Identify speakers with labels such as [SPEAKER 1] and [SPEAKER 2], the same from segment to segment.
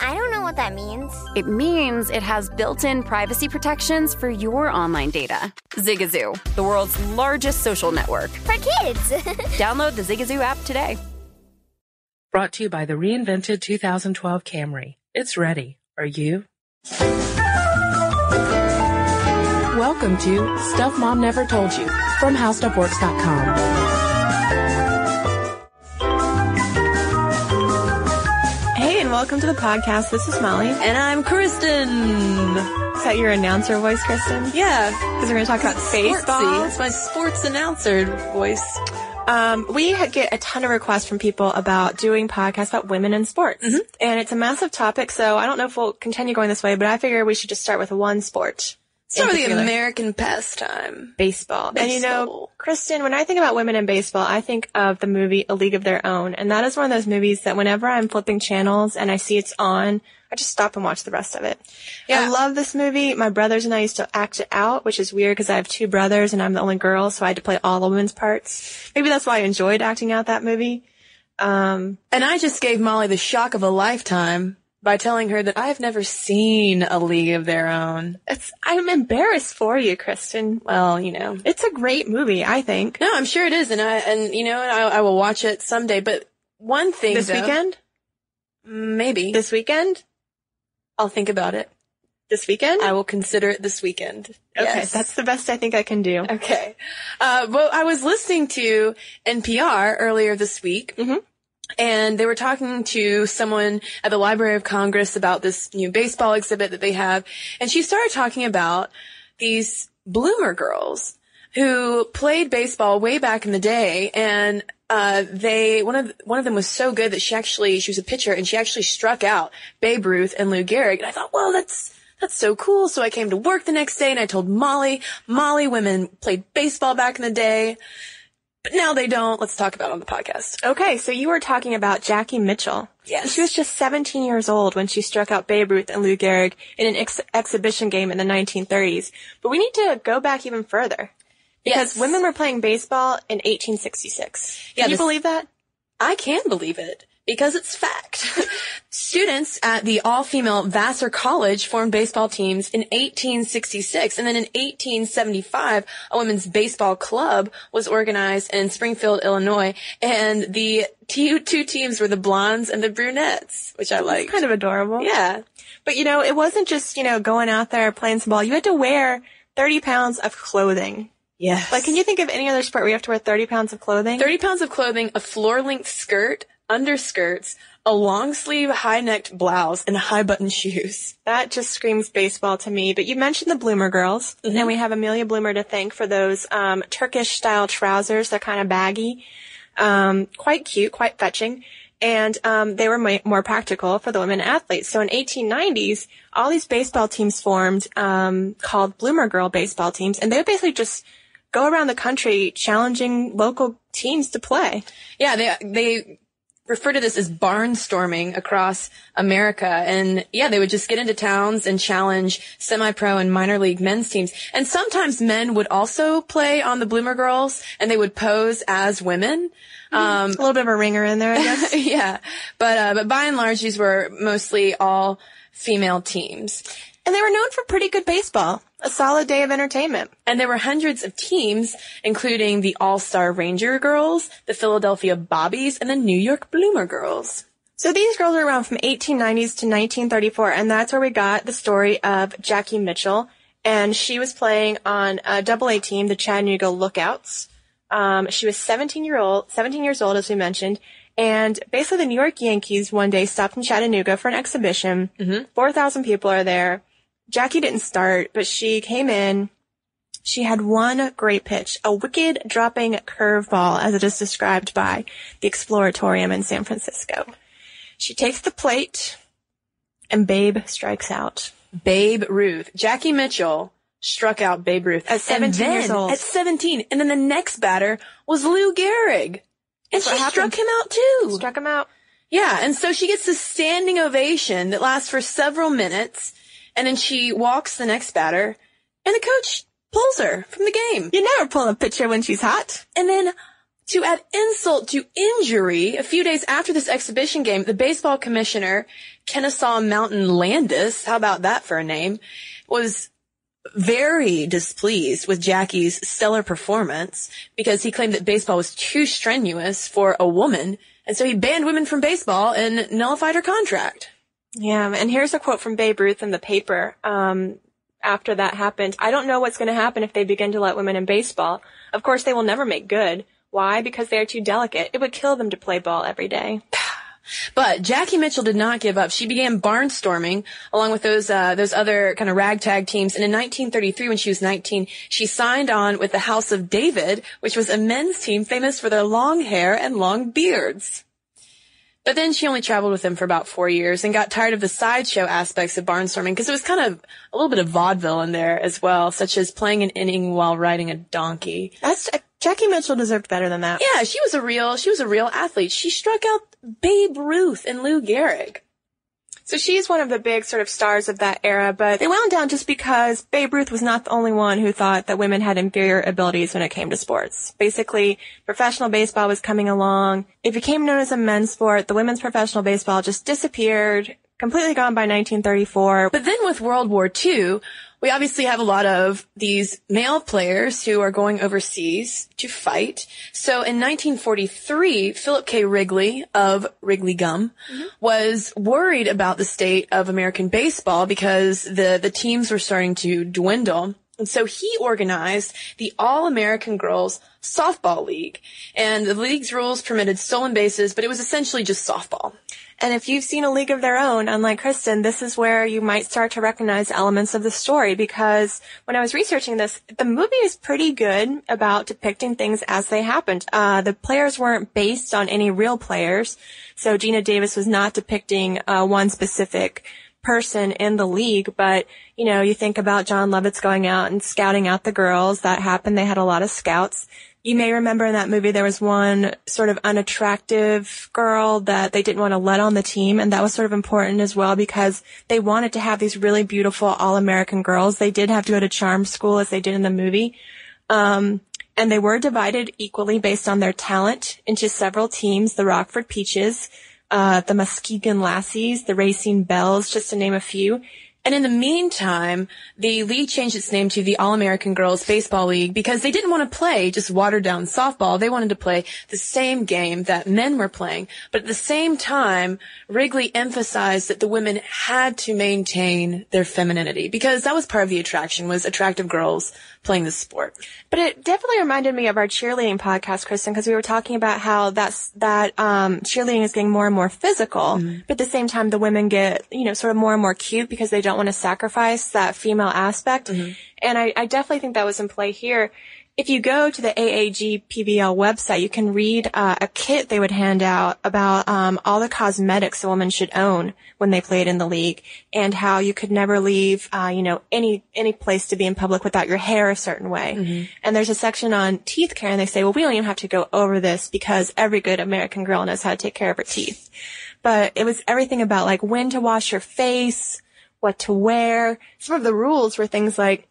[SPEAKER 1] I don't know what that means.
[SPEAKER 2] It means it has built in privacy protections for your online data. Zigazoo, the world's largest social network.
[SPEAKER 1] For kids.
[SPEAKER 2] Download the Zigazoo app today.
[SPEAKER 3] Brought to you by the reinvented 2012 Camry. It's ready. Are you? Welcome to Stuff Mom Never Told You from HowStuffWorks.com.
[SPEAKER 4] welcome to the podcast. This is Molly.
[SPEAKER 5] And I'm Kristen.
[SPEAKER 4] Is that your announcer voice, Kristen?
[SPEAKER 5] Yeah.
[SPEAKER 4] Because we're going to talk about baseball.
[SPEAKER 5] It's my sports announcer voice.
[SPEAKER 4] Um, we get a ton of requests from people about doing podcasts about women in sports.
[SPEAKER 5] Mm-hmm.
[SPEAKER 4] And it's a massive topic, so I don't know if we'll continue going this way, but I figure we should just start with one sport.
[SPEAKER 5] Start with the. American pastime.
[SPEAKER 4] baseball. And you know, Kristen, when I think about women in baseball, I think of the movie A League of Their Own. And that is one of those movies that whenever I'm flipping channels and I see it's on, I just stop and watch the rest of it.
[SPEAKER 5] Yeah.
[SPEAKER 4] I love this movie. My brothers and I used to act it out, which is weird because I have two brothers and I'm the only girl, so I had to play all the women's parts. Maybe that's why I enjoyed acting out that movie. Um,
[SPEAKER 5] And I just gave Molly the shock of a lifetime by telling her that I have never seen a League of Their Own.
[SPEAKER 4] it's, I'm embarrassed for you, Kristen.
[SPEAKER 5] Well, you know.
[SPEAKER 4] It's a great movie, I think.
[SPEAKER 5] No, I'm sure it is, and I and you know, I, I will watch it someday. But one thing
[SPEAKER 4] This
[SPEAKER 5] though-
[SPEAKER 4] weekend?
[SPEAKER 5] maybe
[SPEAKER 4] This weekend?
[SPEAKER 5] I'll think about it.
[SPEAKER 4] This weekend?
[SPEAKER 5] I will consider it this weekend.
[SPEAKER 4] Okay,
[SPEAKER 5] Yes.
[SPEAKER 4] that's the best I think I can do.
[SPEAKER 5] Okay. Uh, well, I was listening to NPR earlier this week.
[SPEAKER 4] Mhm.
[SPEAKER 5] And they were talking to someone at the Library of Congress about this new baseball exhibit that they have. And she started talking about these bloomer girls who played baseball way back in the day. And, uh, they, one of, one of them was so good that she actually, she was a pitcher and she actually struck out Babe Ruth and Lou Gehrig. And I thought, well, that's, that's so cool. So I came to work the next day and I told Molly, Molly, women played baseball back in the day. But now they don't. Let's talk about it on the podcast.
[SPEAKER 4] Okay, so you were talking about Jackie Mitchell.
[SPEAKER 5] Yes.
[SPEAKER 4] She was just 17 years old when she struck out Babe Ruth and Lou Gehrig in an ex- exhibition game in the 1930s. But we need to go back even further. Because
[SPEAKER 5] Yes.
[SPEAKER 4] women were playing baseball in 1866. Can
[SPEAKER 5] Yeah,
[SPEAKER 4] you
[SPEAKER 5] this-
[SPEAKER 4] believe that?
[SPEAKER 5] I can believe it because it's fact. Students at the all-female Vassar College formed baseball teams in 1866, and then in 1875, a women's baseball club was organized in Springfield, Illinois, and the two, two teams were the blondes and the brunettes, which I like.
[SPEAKER 4] Kind of adorable.
[SPEAKER 5] yeah.
[SPEAKER 4] But you know, it wasn't just, you know, going out there playing some ball. You had to wear 30 pounds of clothing.
[SPEAKER 5] Yes.
[SPEAKER 4] Like, can you think of any other sport where you have to wear 30 pounds of clothing?
[SPEAKER 5] 30 pounds of clothing, a floor-length skirt, underskirts, a long-sleeve, high-necked blouse, and high-button shoes.
[SPEAKER 4] That just screams baseball to me. But you mentioned the Bloomer girls,
[SPEAKER 5] Mm-hmm.
[SPEAKER 4] and we have Amelia Bloomer to thank for those um, Turkish-style trousers. They're kind of baggy, um, quite cute, quite fetching, and um, they were more practical for the women athletes. So in 1890s, all these baseball teams formed um, called Bloomer Girl baseball teams, and they would basically just go around the country challenging local teams to play.
[SPEAKER 5] Yeah, they they refer to this as barnstorming across America. And yeah, they would just get into towns and challenge semi-pro and minor league men's teams. And sometimes men would also play on the Bloomer Girls and they would pose as women.
[SPEAKER 4] Um, a little bit of a ringer in there, I guess.
[SPEAKER 5] yeah. But, uh, but by and large, these were mostly all female teams.
[SPEAKER 4] And they were known for pretty good baseball. A solid day of entertainment.
[SPEAKER 5] And there were hundreds of teams, including the All-Star Ranger Girls, the Philadelphia Bobbies, and the New York Bloomer Girls.
[SPEAKER 4] So these girls were around from 1890s to 1934, and that's where we got the story of Jackie Mitchell. And she was playing on a double A team, the Chattanooga Lookouts. Um, she was 17 year old, 17 years old, as we mentioned. And basically the New York Yankees one day stopped in Chattanooga for an exhibition.
[SPEAKER 5] Mm-hmm.
[SPEAKER 4] 4,000 people are there. Jackie didn't start, but she came in. She had one great pitch, a wicked dropping curveball, as it is described by the Exploratorium in San Francisco. She takes the plate, and Babe strikes out.
[SPEAKER 5] Babe Ruth. Jackie Mitchell struck out Babe Ruth
[SPEAKER 4] at 17 years old.
[SPEAKER 5] At 17. And then the next batter was Lou Gehrig. And
[SPEAKER 4] That's
[SPEAKER 5] she struck him out too.
[SPEAKER 4] Struck him out.
[SPEAKER 5] Yeah, and so she gets this standing ovation that lasts for several minutes, and then she walks the next batter, and the coach pulls her from the game.
[SPEAKER 4] You never pull a pitcher when she's hot.
[SPEAKER 5] And then to add insult to injury, a few days after this exhibition game, the baseball commissioner, Kennesaw Mountain Landis, how about that for a name, was very displeased with Jackie's stellar performance because he claimed that baseball was too strenuous for a woman. And so he banned women from baseball and nullified her contract.
[SPEAKER 4] Yeah, and here's a quote from Babe Ruth in the paper. Um, after that happened, I don't know what's going to happen if they begin to let women in baseball. Of course, they will never make good. Why? Because they are too delicate. It would kill them to play ball every day.
[SPEAKER 5] But Jackie Mitchell did not give up. She began barnstorming along with those uh, those other kind of ragtag teams. And in 1933, when she was 19, she signed on with the House of David, which was a men's team famous for their long hair and long beards. But then she only traveled with them for about four years and got tired of the sideshow aspects of barnstorming because it was kind of a little bit of vaudeville in there as well, such as playing an inning while riding a donkey.
[SPEAKER 4] That's uh, Jackie Mitchell deserved better than that.
[SPEAKER 5] Yeah, she was a real she was a real athlete. She struck out Babe Ruth and Lou Gehrig.
[SPEAKER 4] So she's one of the big sort of stars of that era, but they wound down just because Babe Ruth was not the only one who thought that women had inferior abilities when it came to sports. Basically, professional baseball was coming along. It became known as a men's sport. The women's professional baseball just disappeared, completely gone by 1934.
[SPEAKER 5] But then with World War II, we obviously have a lot of these male players who are going overseas to fight. So in 1943, Philip K. Wrigley of Wrigley Gum mm-hmm. was worried about the state of American baseball because the, the teams were starting to dwindle. And so he organized the All-American Girls Softball League. And the league's rules permitted stolen bases, but it was essentially just softball.
[SPEAKER 4] And if you've seen A League of Their Own, unlike Kristen, this is where you might start to recognize elements of the story because when I was researching this, the movie is pretty good about depicting things as they happened. Uh, the players weren't based on any real players. So Geena Davis was not depicting uh, one specific person in the league, but you know, you think about Jon Lovitz going out and scouting out the girls. That happened. They had a lot of scouts. You may remember in that movie there was one sort of unattractive girl that they didn't want to let on the team, and that was sort of important as well because they wanted to have these really beautiful all-American girls. They did have to go to charm school as they did in the movie. Um, and they were divided equally based on their talent into several teams, the Rockford Peaches, uh, the Muskegon Lassies, the Racine Belles, just to name a few.
[SPEAKER 5] And in the meantime, the league changed its name to the All-American Girls Baseball League because they didn't want to play just watered down softball. They wanted to play the same game that men were playing. But at the same time, Wrigley emphasized that the women had to maintain their femininity because that was part of the attraction was attractive girls playing the sport.
[SPEAKER 4] But it definitely reminded me of our cheerleading podcast, Kristen, because we were talking about how that's, that, um, cheerleading is getting more and more physical, but at the same time, the women get, you know, sort of more and more cute because they don't want to sacrifice that female aspect. And I, I definitely think that was in play here. if you go to the AAGPBL website, you can read uh, a kit they would hand out about um, all the cosmetics a woman should own when they played in the league, and how you could never leave, uh, you know, any any place to be in public without your hair a certain way.
[SPEAKER 5] Mm-hmm.
[SPEAKER 4] And there's a section on teeth care, and they say, well, we don't even have to go over this because every good American girl knows how to take care of her teeth. But it was everything about like when to wash your face, what to wear. Some of the rules were things like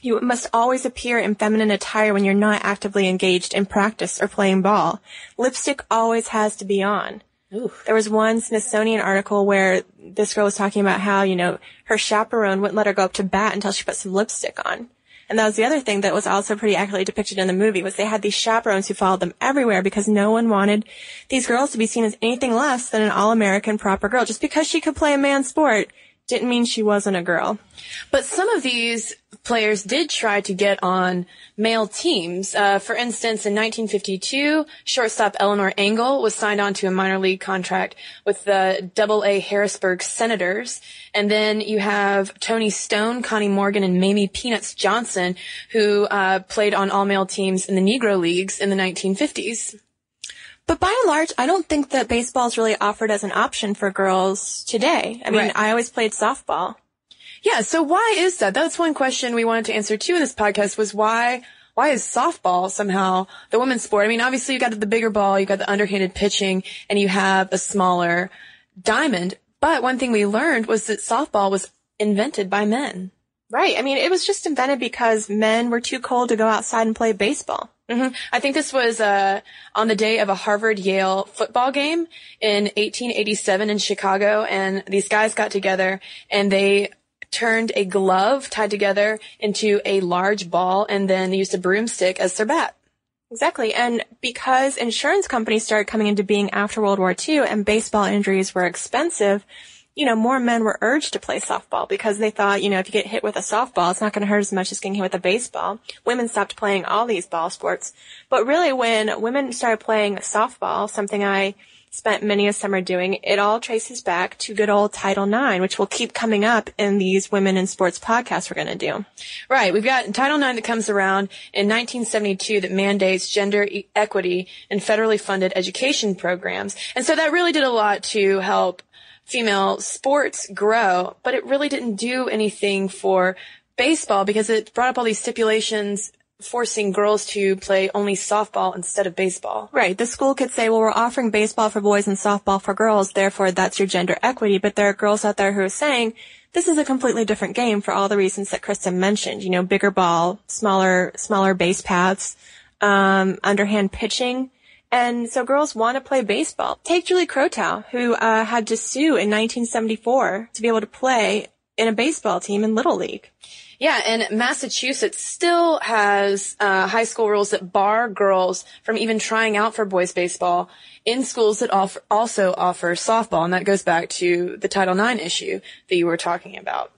[SPEAKER 4] you must always appear in feminine attire when you're not actively engaged in practice or playing ball. Lipstick always has to be on. There was one Smithsonian article where this girl was talking about how, you know, her chaperone wouldn't let her go up to bat until she put some lipstick on. And that was the other thing that was also pretty accurately depicted in the movie was they had these chaperones who followed them everywhere because no one wanted these girls to be seen as anything less than an all-American proper girl. Just because she could play a man's sport didn't mean she wasn't a girl.
[SPEAKER 5] But some of these players did try to get on male teams. Uh, for instance, in 1952, shortstop Eleanor Engle was signed on to a minor league contract with the Double A Harrisburg Senators. And then you have Toni Stone, Connie Morgan, and Mamie Peanuts Johnson, who uh, played on all male teams in the Negro Leagues in the 1950s.
[SPEAKER 4] But by and large, I don't think that baseball is really offered as an option for girls today. I mean,
[SPEAKER 5] Right.
[SPEAKER 4] I always played softball.
[SPEAKER 5] Yeah, so why is that? That's one question we wanted to answer too in this podcast was why why is softball somehow the women's sport? I mean, obviously you got the bigger ball, you got the underhanded pitching, and you have a smaller diamond. But one thing we learned was that softball was invented by men.
[SPEAKER 4] Right. I mean, it was just invented because men were too cold to go outside and play baseball.
[SPEAKER 5] Hmm I think this was uh, on the day of a Harvard Yale football game in 1887 in Chicago, and these guys got together and they turned a glove tied together into a large ball, and then used a broomstick as their bat.
[SPEAKER 4] Exactly. And because insurance companies started coming into being after World War II and baseball injuries were expensive, you know, more men were urged to play softball because they thought, you know, if you get hit with a softball, it's not going to hurt as much as getting hit with a baseball. Women stopped playing all these ball sports. But really when women started playing softball, something I spent many a summer doing, it all traces back to good old Title IX, which will keep coming up in these women in sports podcasts we're going to do.
[SPEAKER 5] Right. We've got Title IX that comes around in 1972 that mandates gender e- equity in federally funded education programs. And so that really did a lot to help female sports grow, but it really didn't do anything for baseball because it brought up all these stipulations forcing girls to play only softball instead of baseball.
[SPEAKER 4] Right. The school could say, well, we're offering baseball for boys and softball for girls, therefore that's your gender equity. But there are girls out there who are saying, this is a completely different game for all the reasons that Kristen mentioned. You know, bigger ball, smaller, smaller base paths, um, underhand pitching. And so girls want to play baseball. Take Julie Croteau, who, uh, had to sue in 1974 to be able to play in a baseball team in Little League.
[SPEAKER 5] Yeah, and Massachusetts still has uh, high school rules that bar girls from even trying out for boys baseball in schools that offer, also offer softball, and that goes back to the Title IX issue that you were talking about.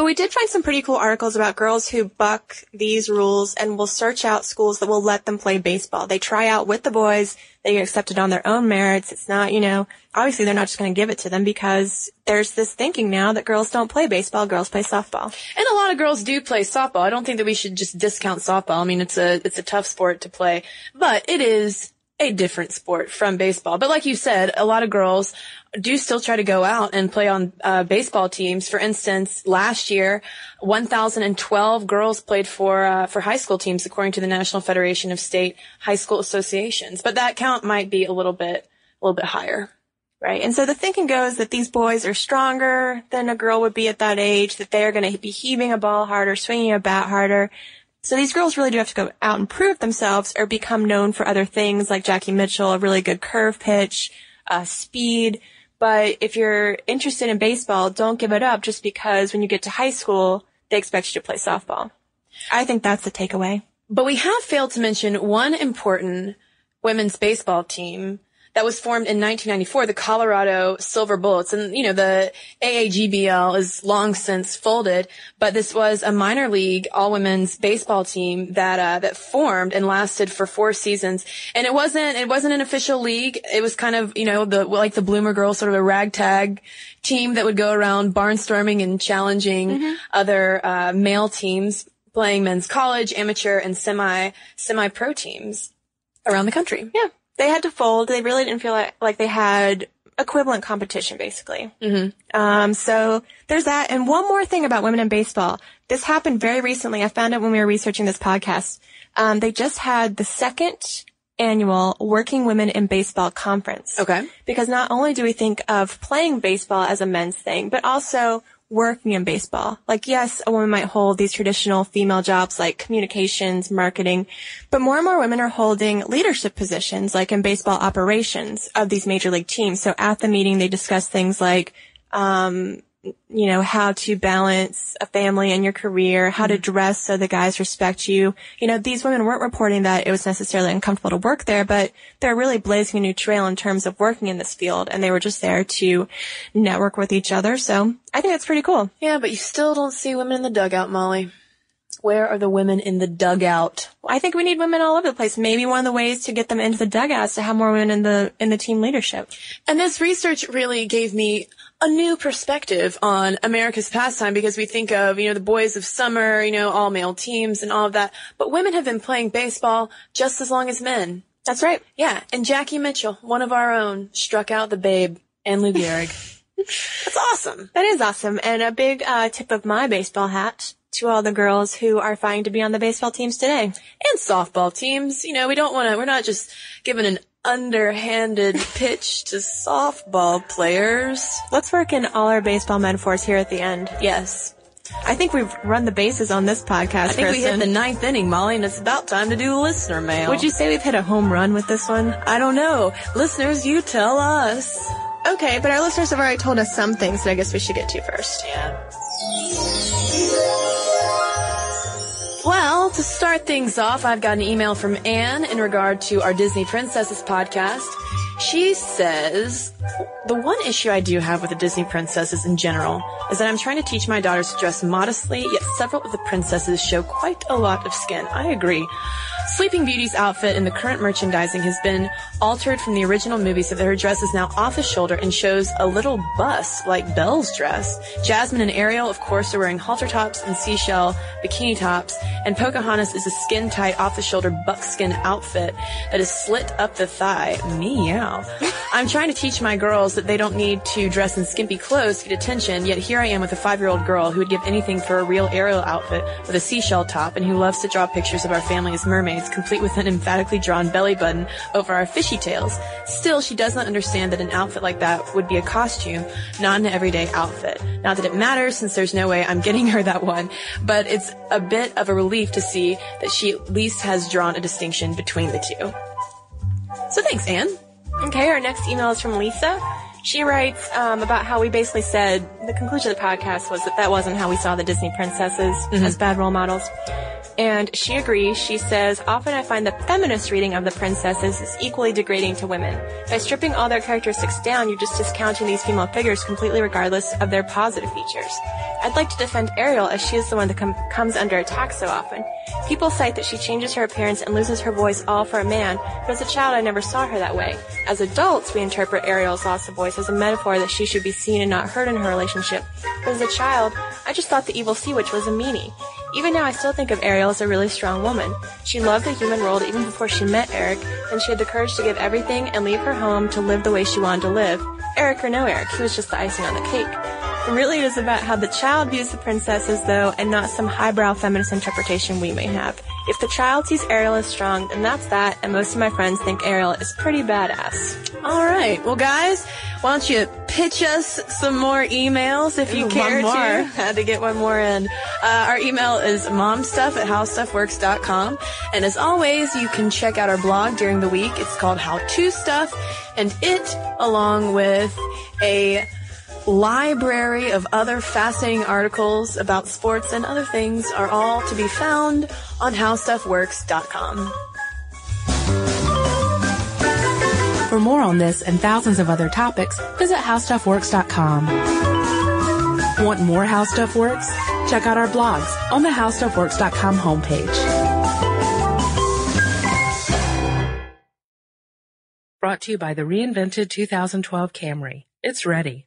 [SPEAKER 4] But we did find some pretty cool articles about girls who buck these rules and will search out schools that will let them play baseball. They try out with the boys. They get accepted on their own merits. It's not, you know, obviously they're not just going to give it to them because there's this thinking now that girls don't play baseball, girls play softball.
[SPEAKER 5] And a lot of girls do play softball. I don't think that we should just discount softball. I mean, it's a it's a tough sport to play, but it is a different sport from baseball. But like you said, a lot of girls do still try to go out and play on uh, baseball teams. For instance, last year, 1,012 girls played for uh, for high school teams, according to the National Federation of State High School Associations. But that count might be a little bit a little bit higher.
[SPEAKER 4] Right. And so the thinking goes that these boys are stronger than a girl would be at that age, that they're going to be heaving a ball harder, swinging a bat harder. So these girls really do have to go out and prove themselves or become known for other things like Jackie Mitchell, a really good curve pitch, uh, speed. But if you're interested in baseball, don't give it up just because when you get to high school, they expect you to play softball. I think that's the takeaway.
[SPEAKER 5] But we have failed to mention one important women's baseball team that was formed in 1994, the Colorado Silver Bullets. And, you know, the AAGBL is long since folded, but this was a minor league all women's baseball team that, uh, that formed and lasted for four seasons. And it wasn't, it wasn't an official league. It was kind of, you know, the, like the Bloomer Girls, sort of a ragtag team that would go around barnstorming and challenging other, uh, male teams playing men's college, amateur, and semi semi pro teams around the country.
[SPEAKER 4] Yeah, they had to fold. They really didn't feel like, like they had equivalent competition, basically.
[SPEAKER 5] Mm-hmm.
[SPEAKER 4] Um, so there's that. And one more thing about women in baseball. This happened very recently. I found out when we were researching this podcast. Um, they just had the second annual Working Women in Baseball conference.
[SPEAKER 5] Okay.
[SPEAKER 4] Because not only do we think of playing baseball as a men's thing, but also working in baseball. Like, yes, a woman might hold these traditional female jobs like communications, marketing, but more and more women are holding leadership positions like in baseball operations of these major league teams. So at the meeting, they discuss things like, um, you know, how to balance a family and your career, how to mm-hmm. dress so the guys respect you. You know, these women weren't reporting that it was necessarily uncomfortable to work there, but they're really blazing a new trail in terms of working in this field and they were just there to network with each other. So I think that's pretty cool.
[SPEAKER 5] Yeah, but you still don't see women in the dugout, Molly. Where are the women in the dugout?
[SPEAKER 4] I think we need women all over the place. Maybe one of the ways to get them into the dugout is to have more women in the in the team leadership.
[SPEAKER 5] And this research really gave me a new perspective on America's pastime because we think of, you know, the boys of summer, you know, all male teams and all of that. But women have been playing baseball just as long as men.
[SPEAKER 4] That's right.
[SPEAKER 5] Yeah. And Jackie Mitchell, one of our own, struck out the babe and Lou Gehrig. That's awesome.
[SPEAKER 4] That is awesome. And a big uh, tip of my baseball hat to all the girls who are fighting to be on the baseball teams today.
[SPEAKER 5] And softball teams. You know, we don't want to, we're not just giving an underhanded pitch to softball players.
[SPEAKER 4] Let's work in all our baseball metaphors here at the end.
[SPEAKER 5] Yes.
[SPEAKER 4] I think we've run the bases on this podcast.
[SPEAKER 5] I think
[SPEAKER 4] Kristen.
[SPEAKER 5] we hit the ninth inning, Molly, and it's about time to do listener mail.
[SPEAKER 4] Would you say we've hit a home run with this one?
[SPEAKER 5] I don't know. Listeners, you tell us.
[SPEAKER 4] Okay, but our listeners have already told us some things that I guess we should get to first.
[SPEAKER 5] Yeah. Well, to start things off, I've got an email from Anne in regard to our Disney Princesses podcast. She says, the one issue I do have with the Disney princesses in general is that I'm trying to teach my daughters to dress modestly, yet several of the princesses show quite a lot of skin. I agree. Sleeping Beauty's outfit in the current merchandising has been altered from the original movie so that her dress is now off the shoulder and shows a little bust like Belle's dress. Jasmine and Ariel, of course, are wearing halter tops and seashell bikini tops, and Pocahontas is a skin-tight, off-the-shoulder buckskin outfit that is slit up the thigh. Meow. I'm trying to teach my girls that they don't need to dress in skimpy clothes to get attention, yet here I am with a five-year-old girl who would give anything for a real Ariel outfit with a seashell top and who loves to draw pictures of our family as mermaids, complete with an emphatically drawn belly button over our fishy tails. Still, she does not understand that an outfit like that would be a costume, not an everyday outfit. Not that it matters since there's no way I'm getting her that one, but it's a bit of a relief to see that she at least has drawn a distinction between the two. So thanks, Anne.
[SPEAKER 4] Okay, our next email is from Lisa. She writes um, about how we basically said the conclusion of the podcast was that that wasn't how we saw the Disney princesses as bad role models. And she agrees. She says, often I find the feminist reading of the princesses is equally degrading to women. By stripping all their characteristics down, you're just discounting these female figures completely regardless of their positive features. I'd like to defend Ariel as she is the one that com- comes under attack so often. People cite that she changes her appearance and loses her voice all for a man, but as a child I never saw her that way. As adults, we interpret Ariel's loss of voice as a metaphor that she should be seen and not heard in her relationship. But as a child, I just thought the evil sea witch was a meanie. Even now, I still think of Ariel as a really strong woman. She loved the human world even before she met Eric, and she had the courage to give everything and leave her home to live the way she wanted to live. Eric or no Eric, he was just the icing on the cake. Really, it is about how the child views the princesses, though, and not some highbrow feminist interpretation we may have. If the child sees Ariel as strong, then that's that, and most of my friends think Ariel is pretty badass.
[SPEAKER 5] All right. Well, guys, why don't you pitch us some more emails if you
[SPEAKER 4] Ooh,
[SPEAKER 5] care to? Had to get one more in. Uh, our email is momstuff at howstuffworks.com. And as always, you can check out our blog during the week. It's called How To Stuff. And it, along with a library of other fascinating articles about sports and other things are all to be found on howstuffworks.com.
[SPEAKER 3] For more on this and thousands of other topics, visit howstuffworks.com. Want more How Stuff Works? Check out our blogs on the howstuffworks.com homepage. Brought to you by the reinvented 2012 Camry. It's ready.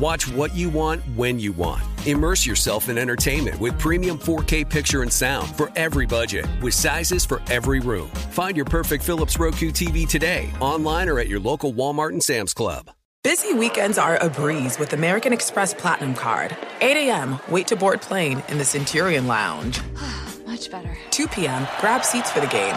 [SPEAKER 6] Watch what you want when you want. Immerse yourself in entertainment with premium 4K picture and sound for every budget, with sizes for every room. Find your perfect Philips Roku TV today, online or at your local Walmart and Sam's Club.
[SPEAKER 7] Busy weekends are a breeze with American Express Platinum Card. 8 a.m., wait to board plane in the Centurion Lounge.
[SPEAKER 8] Much better.
[SPEAKER 7] 2 p.m., grab seats for the game.